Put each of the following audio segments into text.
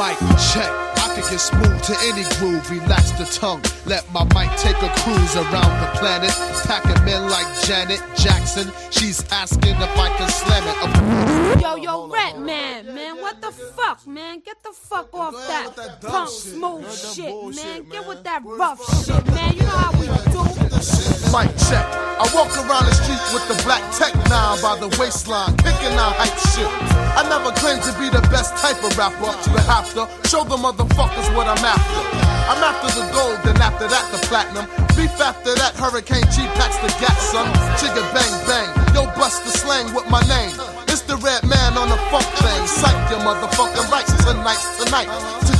Mic check. I can get smooth to any groove, relax the tongue. Let my mic take a cruise around the planet. Packing men like Janet Jackson. She's asking if I can slam it. Yo, yo, Rat Man, man, what the fuck, man? Get the fuck off that, punk smooth shit, man. Get with that rough shit, man. You know how we do. Mic check. I walk around the street with the black tech now by the waistline, kicking out hype shit. I never claimed to be the best type of rapper, but have to show the motherfuckers what I'm after. I'm after the gold, then after that the platinum. Beef after that, Hurricane G packs the gat, son. Chigga bang bang, yo bust the slang with my name. It's the Redman on the funk thing. Psych your motherfucking rights tonight's tonight. To do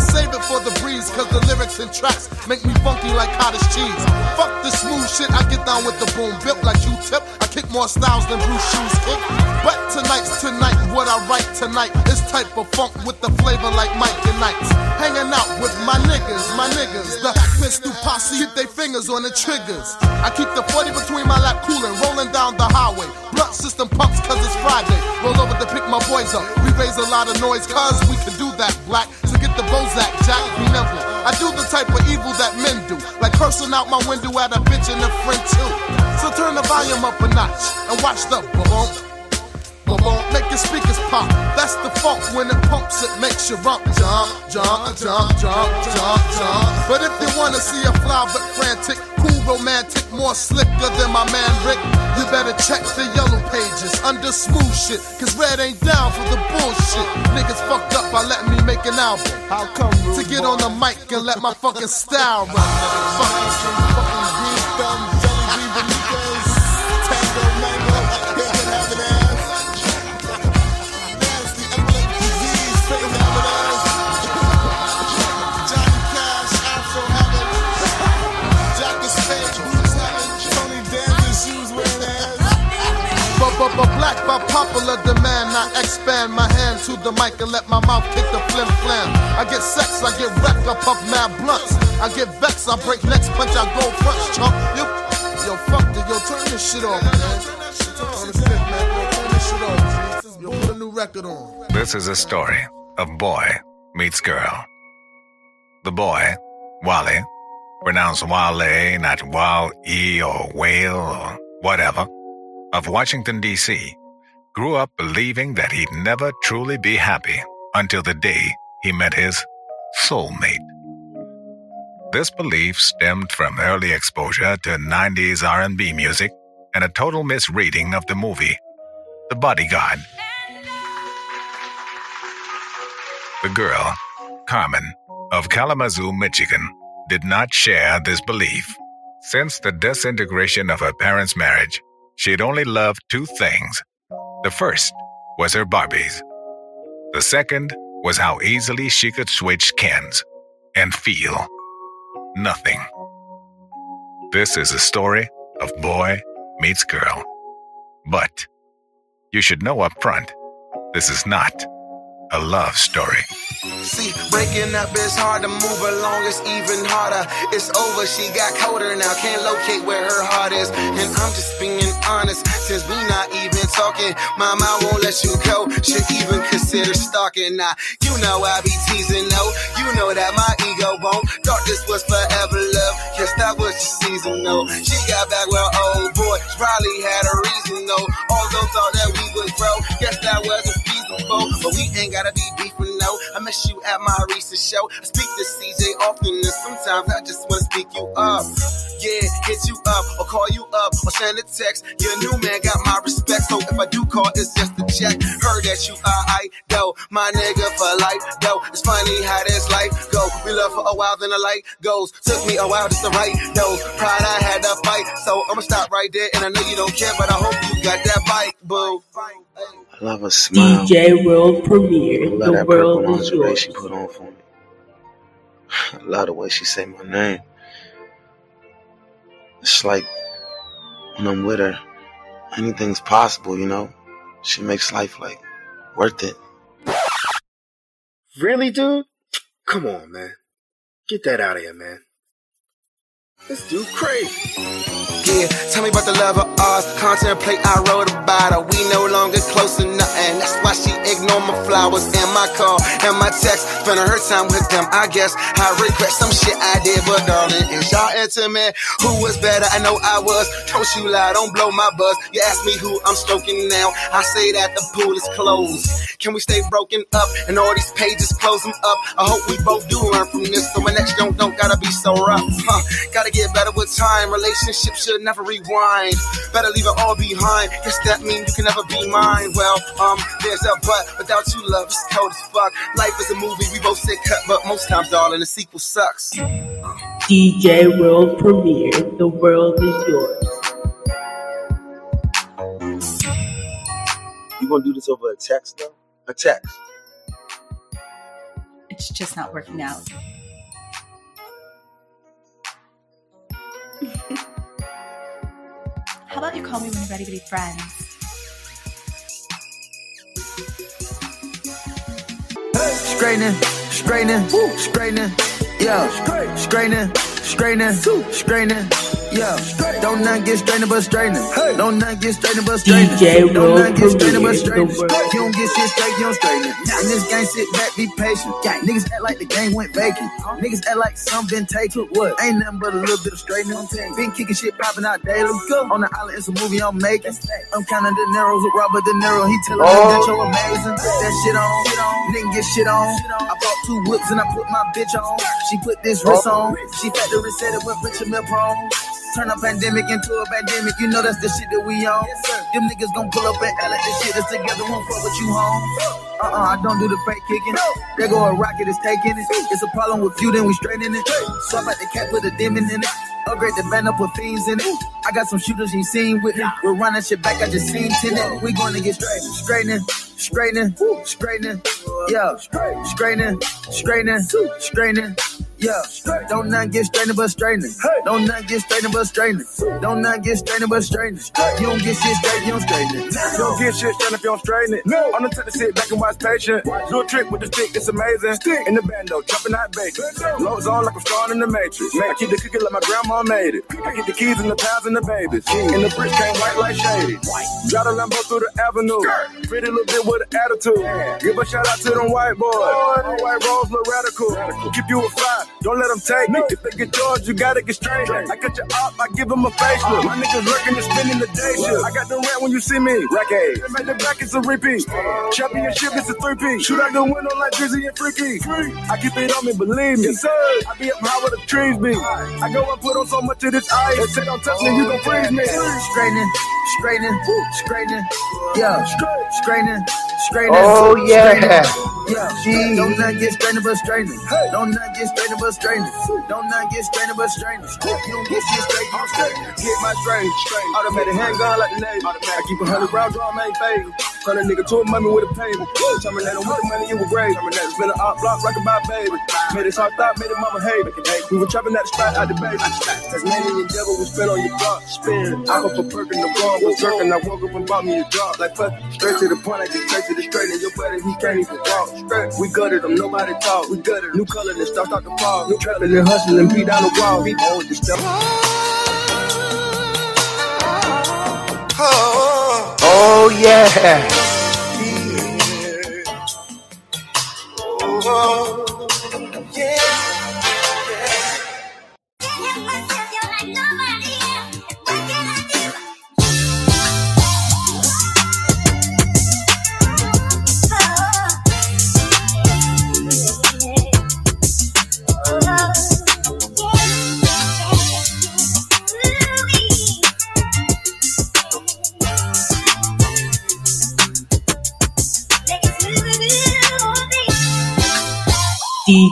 save it for the breeze, cause the lyrics and tracks make me funky like cottage cheese. Fuck the smooth shit, I get down with the boom, built like you tip. I kick more styles than Bruce Shoes kick. But tonight's tonight, what I write tonight is type of funk with the flavor like Mike and Knights. Hanging out with my niggas, my niggas, the pistol posse, keep their fingers on the triggers. I keep the 40 between my lap cooling, rolling down the highway. Blunt system pumps cause it's Friday. Roll over to pick my boys up. We raise a lot of noise cause we can do that black. Get the Bozak, Jack, nimble. I do the type of evil that men do, like cursing out my window at a bitch and a friend too. So turn the volume up a notch and watch the boom. Boom, make your speakers pop. That's the funk when it pumps, it makes you rump, jump, jump, jump, jump, jump, jump. But if you wanna see a fly but frantic, cool, romantic, more slicker than my man Rick, you better check the yellow pages under smooth shit. Cause Red ain't down for the bullshit. Niggas fucked up by letting me make an album. How come, To get on the mic and let my fucking style run. Motherfuckers. By popular demand, I expand my hand to the mic and let my mouth kick the flim flam. I get sex, I get wrecked, I puff mad blunts. I get vexed, I break necks, punch, I go front, chump. Yo, fuck it, yo, turn this shit off, man. This is a story of boy meets girl. The boy, Wally, pronounced Wale, not Wall-E or Whale or whatever, of Washington, D.C., grew up believing that he'd never truly be happy until the day he met his soulmate. This belief stemmed from early exposure to 90s R&B music and a total misreading of the movie The Bodyguard. The girl, Carmen, of Kalamazoo, Michigan, did not share this belief. Since the disintegration of her parents' marriage, she'd only loved two things. The first was her Barbies. The second was how easily she could switch Kens and feel nothing. This is a story of boy meets girl. But you should know up front, this is not a love story. See, breaking up is hard to move along, it's even harder. It's over, she got colder now, can't locate where her heart is. And I'm just being honest, since we not even talking, mama won't let you go. Should even consider stalking. Now, you know I be teasing, no, you know that my ego won't. Thought this was forever love, guess that was just season, no. She got back well, old boy, probably had a reason, though. Although thought that we miss you at my recent show. I speak to CJ often, and sometimes I just wanna speak you up. Yeah, hit you up or call you up or send a text. Your new man got my respect, so if I do call, it's just a check. Heard that you are I though, my nigga for life though. It's funny how this life go. We love for a while, then the light goes. Took me a while just to write those. Pride I had to fight, so I'ma stop right there. And I know you don't care, but I hope you got that bike, boo. I love a smile. DJ World Premiere. I love The that world purple is lingerie yours. she put on for me. I love the way she say my name. It's like when I'm with her, anything's possible, you know? She makes life like worth it. Really, dude? Come on, man. Get that out of here, man. This dude crazy. Yeah, tell me about the love of ours. Contemplate, I wrote about her. We no longer close to nothing. That's why she ignore my flowers and my call and my text. Spending her time with them, I guess. I regret some shit I did, but darling, is y'all intimate? Who was better? I know I was. Don't you lie, don't blow my buzz. You ask me who I'm stroking now. I say that the pool is closed. Can we stay broken up and all these pages close them up? I hope we both do learn from this. So my next don't don't gotta be so rough. Huh. Gotta get better with time. Relationships should never rewind. Better leave it all behind. Guess that mean you can never be mine. Well, um, there's a but. Without you, love is cold as fuck. Life is a movie. We both say cut, but most times, darling, the sequel sucks. DJ World Premiere. The world is yours. You gonna do this over a text, though? A text. It's just not working out. How about you call me when you're ready to be friends? Straightening, straightening, straightening, yeah. Straightening, straightening, straightening, yeah. Don't not get strained but straightening. Don't not get strained but straightening. DJ Don't World not get strained but Premiere. straightening. You don't get shit straight, you don't straighten it. In this game, sit back, be patient. Niggas act like the game went vacant. Niggas act like some been taken. What? Ain't nothing but a little bit of straightening. Been kicking shit popping out daily. On the island, it's a movie I'm making. I'm counting the Niro's with Robert De Niro. He telling me that oh. you're amazing. Put That shit on. Nigga get shit on. I bought two whips and I put my bitch on. She put this wrist oh. on. She factory said it with Richard Mille prone. Turn a pandemic into a pandemic. You know that's the shit that we on. Them niggas gon' pull up and L at this shit that's together. Won't fuck with you home. Uh-uh, I don't do the fake kicking. There go a rocket, it's taking it. It's a problem with you, then we straightening it. Swap out the cat, put a demon in it. Upgrade the band up, put fiends in it. I got some shooters you seen with me. We're running shit back, I just seen tenant. We gonna get straight, straightening, straightening, straightening. Yeah, straightening, straightening, straightening. Yeah, don't not get strained but straightening. Don't not get strained but straightening. Don't not get strained but straightening. You don't get shit straight, you don't straighten it. You don't get shit straight if you don't straighten it. No. I'm the type to sit back and watch patient. Do a trick with the stick, it's amazing. Stick. In the bando, jumping out bacon. Lows on like I'm in the matrix. Man, I keep the cookie like my grandma made it. I get the keys and the pals and the babies. And the bricks came white like shady. Drive the Lambo through the avenue. Pretty little bit with an attitude. Give a shout out to them white boys. White rolls look radical. Keep you a fly, don't let them take it. If they get yours, you gotta get straight. I cut you up, I give them a facelift. My niggas working and spending the day shift. I got the rent when you see me. Rack A. Make the back, it's a repeat. Championship, it's a three-piece. Shoot out the window like Drizzy and Freaky. Free. I keep it on me, believe me. Yes, sir. I be up high where the trees be. I go and put on so much of this ice. They say don't touch me, you gon' freeze me. Straightening, straightening, straightening. Yeah, straightening, straightening. Oh, yeah. Yeah, don't not get strained but straightening. Don't not get strained but straightening. Don't not get strained but straightening. You don't get shit straight, you don't straighten. Get my strain, straight. Automatic handgun like the Navy. I keep a hundred round draw, main phase. Turn a nigga to a mummy with a payment. Terminate him with the money, you were grave. Terminate spin a op block, rockin' by baby. Made it hard thought, made it mama hate. We were trapping at the spot out the baby. Tasmanian devil was spin on your block. Spin. I go for perking, the wrong was jerking. I woke up and bought me a drop. Like fuck, straight to the point, I get straight the straight. And your buddy, he can't even walk. Straight. We gutted him, nobody talk. We gutted New color, then start start to fall. New trapping and hustling, beat down the wall. The stuff. Oh, yeah.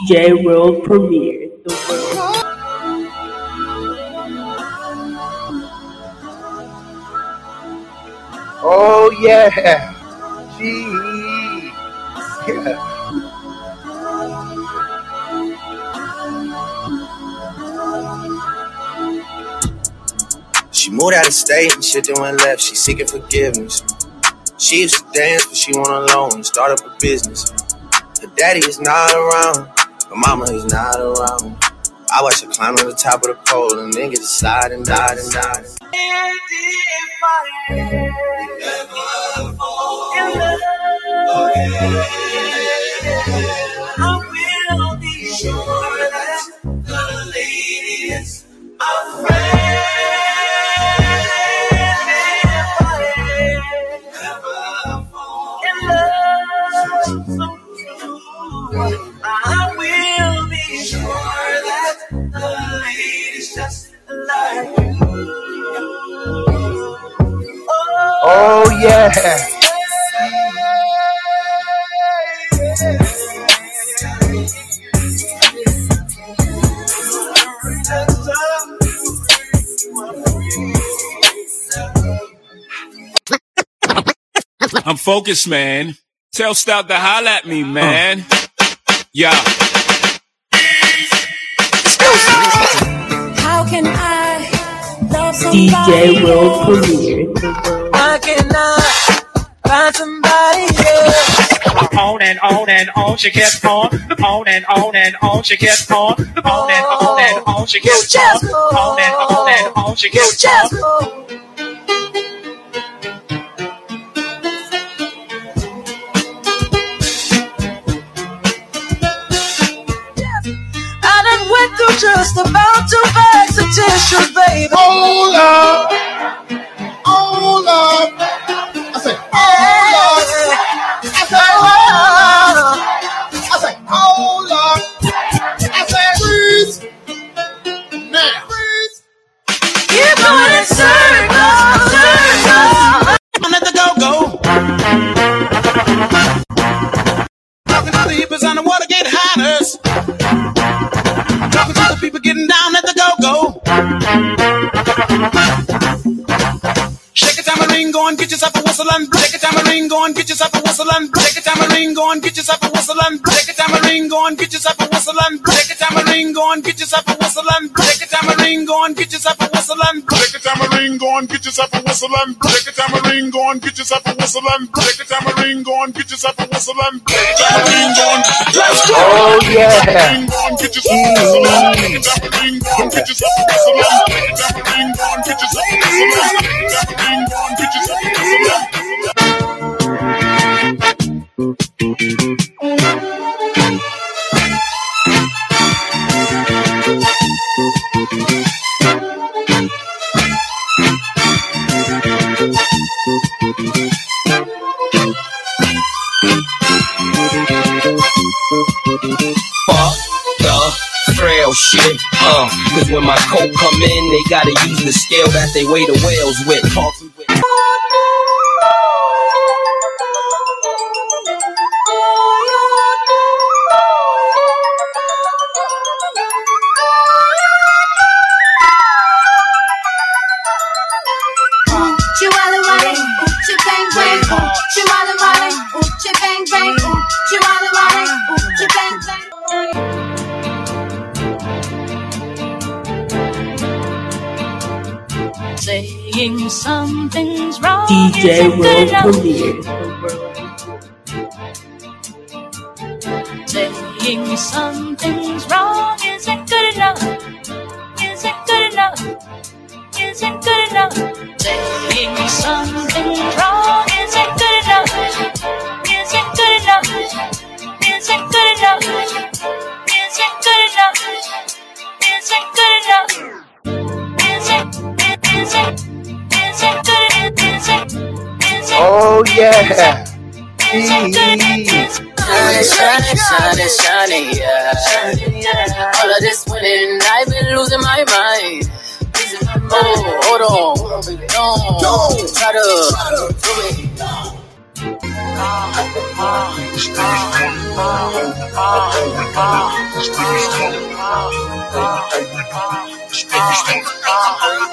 DJ World Premiere. The world. Oh yeah. Gee. Yeah. She moved out of state and shit then went left. She seeking forgiveness. She used to dance, but she went alone and start up a business. Her daddy is not around, her mama is not around. I watch her climb to the top of the pole and then get to slide and die and die. I Oh yeah. I'm focused, man. Tell Stout to holla at me, man. Yeah. How can I love DJ World Premiere. The can I find somebody else? On and on and on she kept on. On and on and on she kept on. Oh, on and on and on she You kept just on. go. On and on and on she You kept just on. go. I done went through just about two bags of tissues, baby. Hold up. Hold up. I say, hold up. I say, up. I say, hold up. I say, freeze. Now. Freeze. Keep going in tambourine, go and get yourself a whistle and blow. Shake a tambourine, go and get yourself a whistle and blow. Shake a tambourine, go and get yourself a whistle and blow. Shake a tambourine, go and get yourself a whistle and blow. Shake a tambourine, go and get yourself a whistle and blow. Shake a tambourine, go and get yourself a whistle and blow. Take a tambourine, go and get yourself a whistle and blow. Take a tambourine, go and get yourself a whistle and blow. Take a tambourine, go and get yourself a whistle and blow. Take a tambourine, go and let's go. Oh yeah. Go and get yourself a whistle and blow. Take a tambourine, go and get yourself a whistle and blow. Take a tambourine, go and get yourself a whistle and blow. Take a tambourine, go and get yourself a whistle and blow. Shit. Uh, cause when my coat come in, they gotta use the scale that they weigh the whales with. Talk DJ World. Premiere. Saying something's wrong isn't good enough. Isn't good enough. Isn't good enough. Saying something's wrong isn't good enough. Isn't good enough. Isn't good enough. Isn't good enough. Isn't good enough. Isn't isn't isn't Oh yeah. isn't Shining, shining, shining, shining, yeah. All of this winning, I've been losing my mind. Oh, hold on, don't try to do it. DJ All and.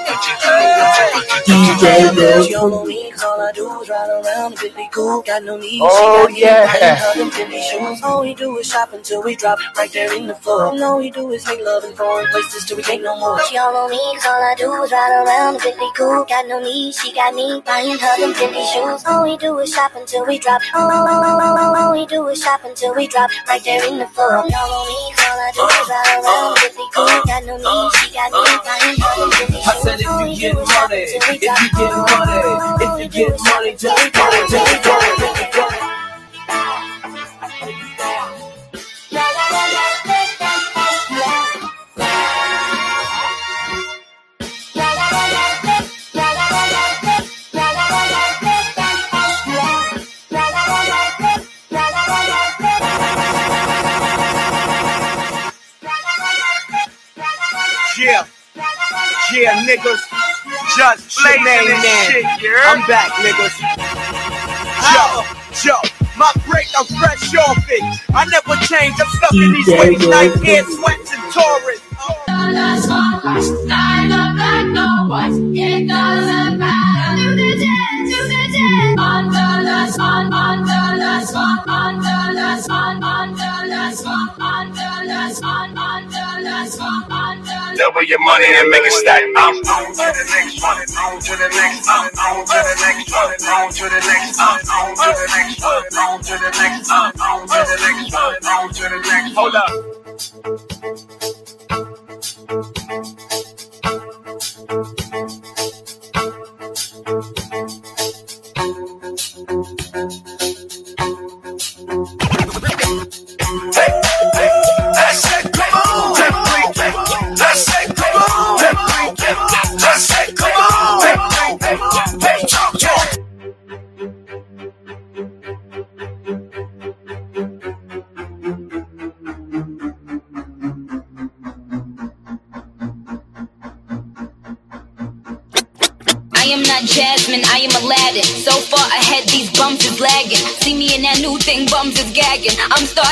Oh, yeah. her. All we do is shop until we drop right there in the floor. And all we do is make love in foreign places till we can't no more. She don't know all I do is ride around and be cool. Got no need, she got me buying her them Fendi shoes. All we do is shop until we drop. Oh, oh, oh, oh, oh, all we do is shop until we drop right there in the floor. Y'all know me, 'cause all I do is ride around and be cool. Got no need, she got I said if you get money, if you get money, if you get money, just go, just go, Yeah, niggas. Just blazing this shit, yeah? I'm back, niggas. Yo, yo, my break, I'm fresh off it. I never change, I'm stuck in these DJ ways like Will. air sweats and Taurus. Nine o'clock, no what? It doesn't matter. The sun, under the sun, under the Double your money and make it stack. I'm on to the next one, on to the next, I'm on to the next one, on to the next, I'm on to the next one, on to the next, I'm on to the next one, on to the next. Hold up.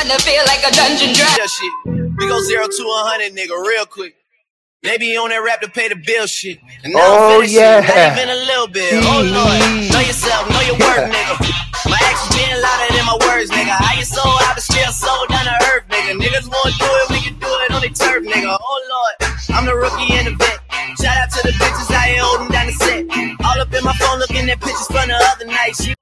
Starting to feel like a dungeon dragon. Yeah, shit. We go zero to a hundred, nigga, real quick. Maybe you on that rap to pay the bill shit. And now Oh, I'm finishing, yeah. not even a little bit. Oh lord, know yourself, know your worth, nigga. My actions being louder than my words, nigga. How you sold out, but still sold down to earth, nigga. Niggas wanna do it, we can do it on the turf, nigga. Oh lord, I'm the rookie and the vet. Shout out to the bitches out here holding down the set. All up in my phone looking at pictures from the other night. She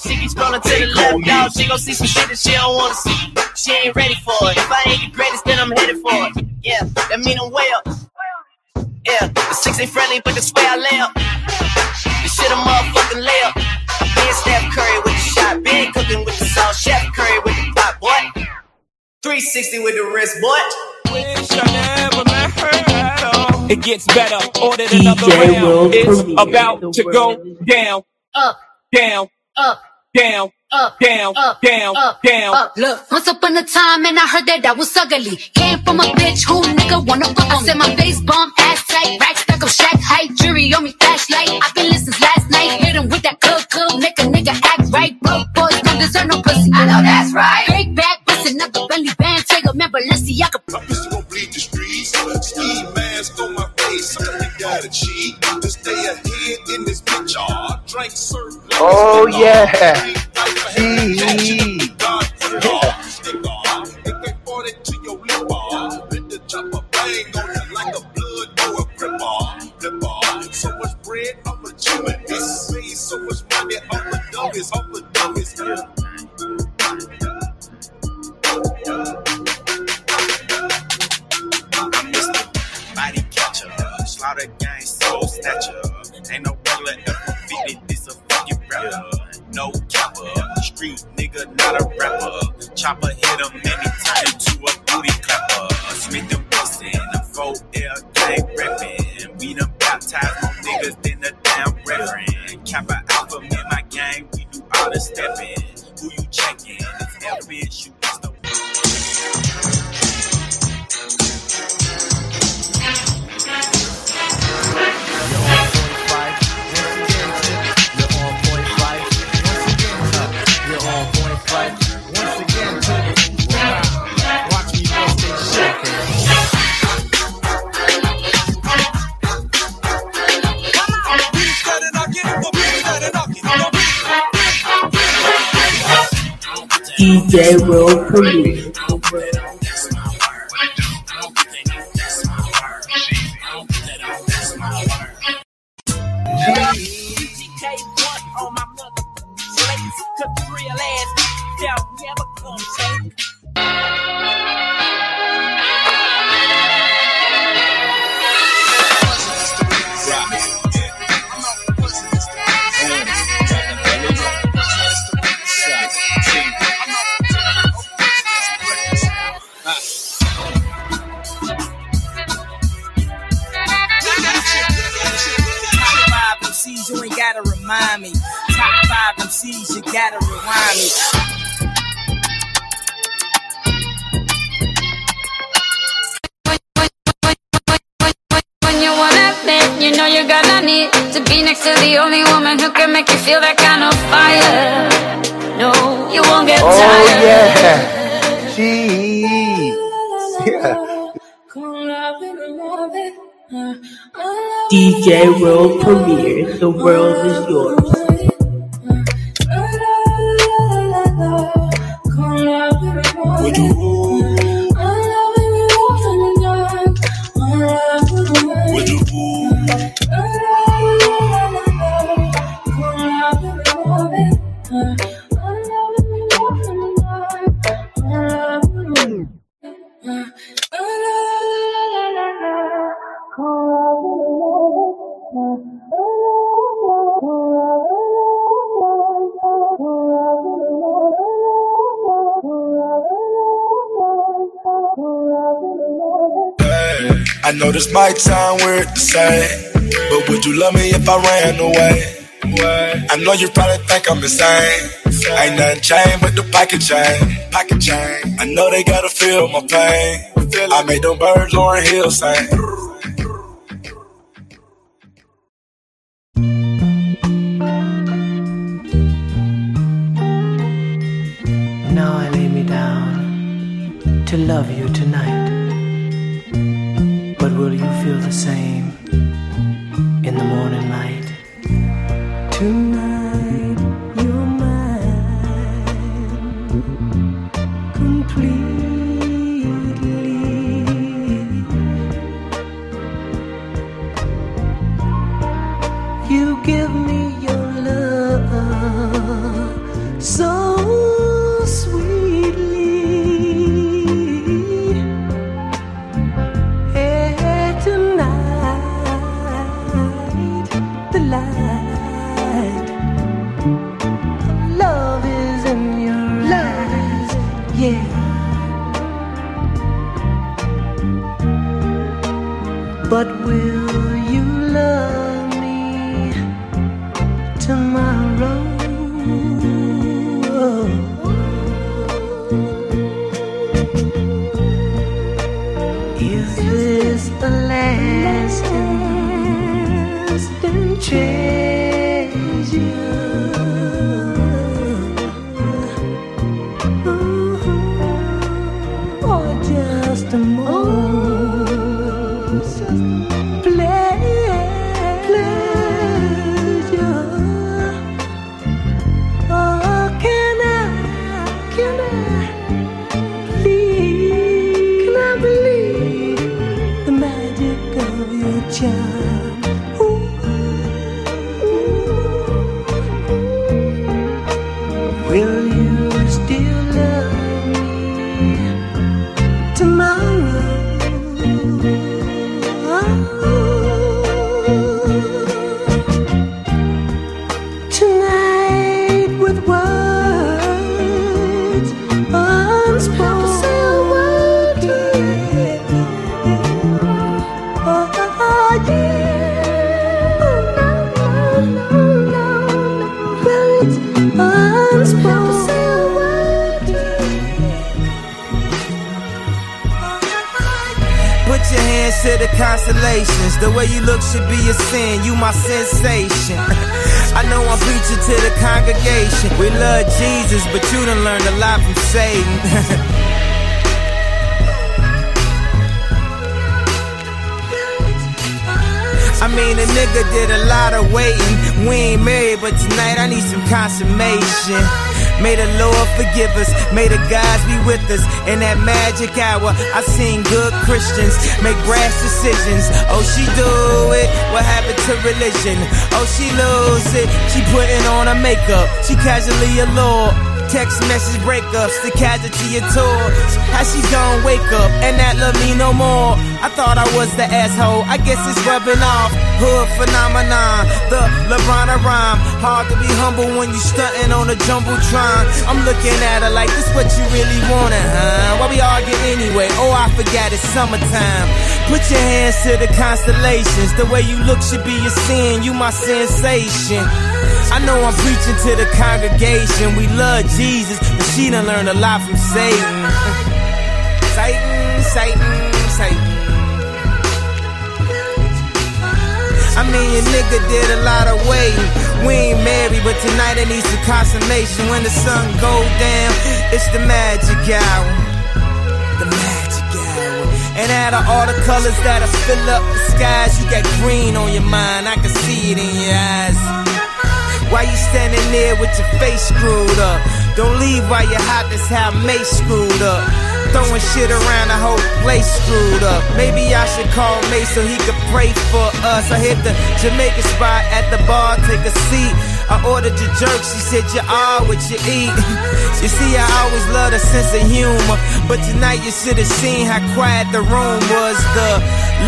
she keep scrolling to the left, dog. She gon' see some shit that she don't wanna see. She ain't ready for it. If I ain't the greatest, then I'm headed for it. Yeah, that mean I'm way up. Yeah, the six ain't friendly, but that's where I lay up. This shit a motherfucking layup. Been Steph Curry with the shot, been cooking with the sauce, Chef Curry with the pot, boy. 360 with the wrist, boy. Wish I never met her at all. It gets better. Ordered DJ another World round. It's about to go down, Up, down, up, down, up, down, up, down, up, down. up. Look, once upon a time, and I heard that I was ugly. Came from a bitch who nigga wanna fuck. I said my face bump, ass tight, rack stack of shack height, jury on me flashlight. I've been listening last night, hit him with that cook cook, make a nigga act right. Broke boys don't deserve no pussy. I know that's right. Break back, bustin' up the belly band, take a member, Balenciaga. My bitch gon' bleed the streets. Ski mask on my Gotta cheat to stay ahead in this bitch. All drink serve. Oh, yeah. Gee. DJ Will. Top five MCs, you gotta rewind me. When you wanna admit, you know you're gonna need to be next to the only woman who can make you feel that kind of fire. No, you won't get Oh tired. yeah. Jeez. Yeah. DJ World Premiere. The world is yours. Would you? Would I know this might sound weird to say, but would you love me if I ran away? I know you probably think I'm insane. Ain't nothing changed but the pocket chain. Pocket chain. I know they gotta feel my pain. I made them birds Lauryn Hill sing. Now I lay me down to love you tonight. Give me just a Put to the constellations. The way you look should be a sin. You my sensation. I know I'm preaching to the congregation. We love Jesus, but you done learned a lot from Satan. I mean, a nigga did a lot of waiting. We ain't married, but tonight I need some consummation. May the Lord forgive us. May the gods be with us. In that magic hour, I seen good Christians make brash decisions. Oh, she do it. What happened to religion? Oh, she lose it. She putting on her makeup. She casually allured. Text message breakups, the casualty of tours. How she gon' wake up and not love me no more? I thought I was the asshole. I guess it's rubbing off. Hood phenomenon, the LeBron rhyme. Hard to be humble when you stunting on a jumbotron. I'm looking at her like this what you really wanted, huh? Why we argue anyway? Oh, I forgot it's summertime. Put your hands to the constellations. The way you look should be a sin. You my sensation. I know I'm preaching to the congregation. We love Jesus, but she done learned a lot from Satan. Satan, Satan, Satan. I mean, your nigga did a lot of waiting. We ain't married, but tonight I need some consummation. When the sun go down, it's the magic hour. The magic hour. And out of all the colors that'll fill up the skies, you got green on your mind. I can see it in your eyes. Why you standing there with your face screwed up? Don't leave while you're hot, that's how Mase screwed up. Throwing shit around the whole place screwed up. Maybe I should call Mase so he could pray for us. I hit the Jamaican spot at the bar, take a seat. I ordered your jerk, she said you are all what you eat. you see, I always love a sense of humor. But tonight you should have seen how quiet the room was. The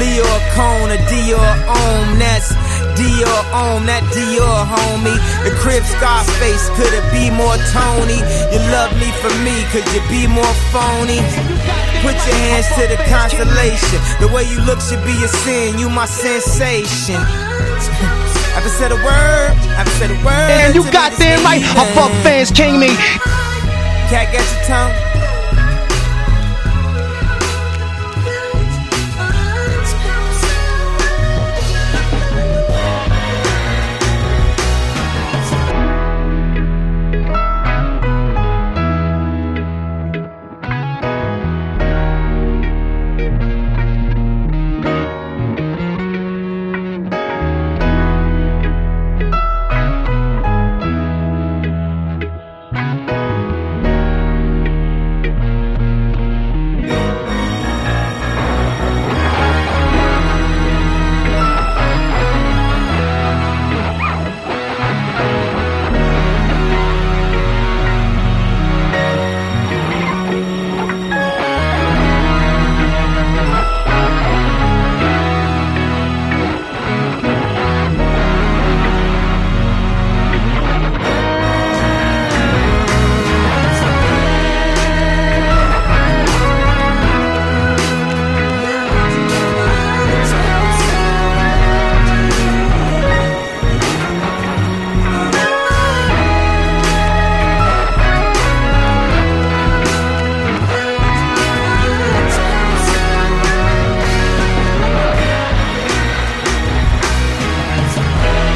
Leo Cone, a Dior Homme, that's Dior Homme, that Dior homie. The crib Scarface, could it be more Tony? You love me for me, could you be more phony? Put your hands to the constellation. The way you look should be a sin, you my sensation. I haven't said a word, I haven't said a word. And you got there right. I fuck fans king me. Cat got your tongue.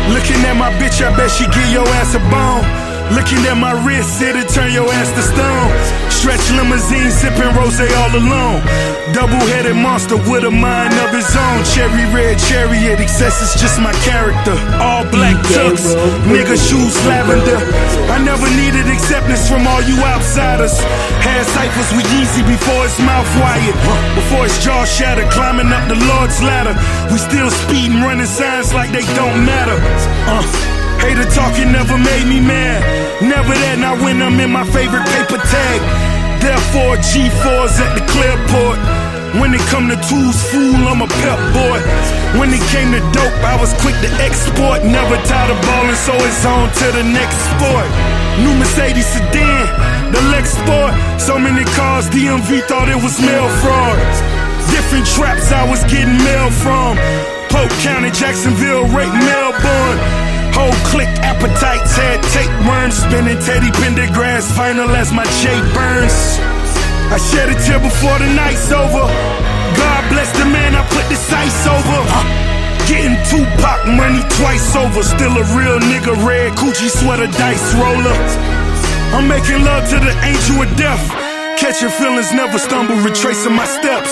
Looking at my bitch, I bet she give your ass a bone. Looking at my wrist, it'll turn your ass to stone. Stretch limousine, sipping rose all alone. Double headed monster with a mind of his own. Cherry red chariot, excess is just my character. All black tux, nigga shoes lavender. I never needed acceptance from all you outsiders. Had ciphers with Yeezy before his mouth wired. Before his jaw shattered, climbing up the Lord's ladder. We still speeding, running signs like they don't matter. Uh. Hater talking never made me mad. Never that, not when I'm in my favorite paper tag. Therefore, G4's at the Clearport. When it come to tools, fool, I'm a pep boy. When it came to dope, I was quick to export. Never tired of ballin', so it's on to the next sport. New Mercedes sedan, the Lex Sport. So many cars, DMV thought it was mail fraud. Different traps I was getting mail from. Polk County, Jacksonville, right Melbourne. Whole click appetites had tapeworms. Spinning Teddy Pendergrass final as my J burns. I shed a tear before the night's over. God bless the man I put the sights over. Getting Tupac money twice over. Still a real nigga, red Coogi sweater dice roller. I'm making love to the angel of death. Catching feelings, never stumble, retracing my steps.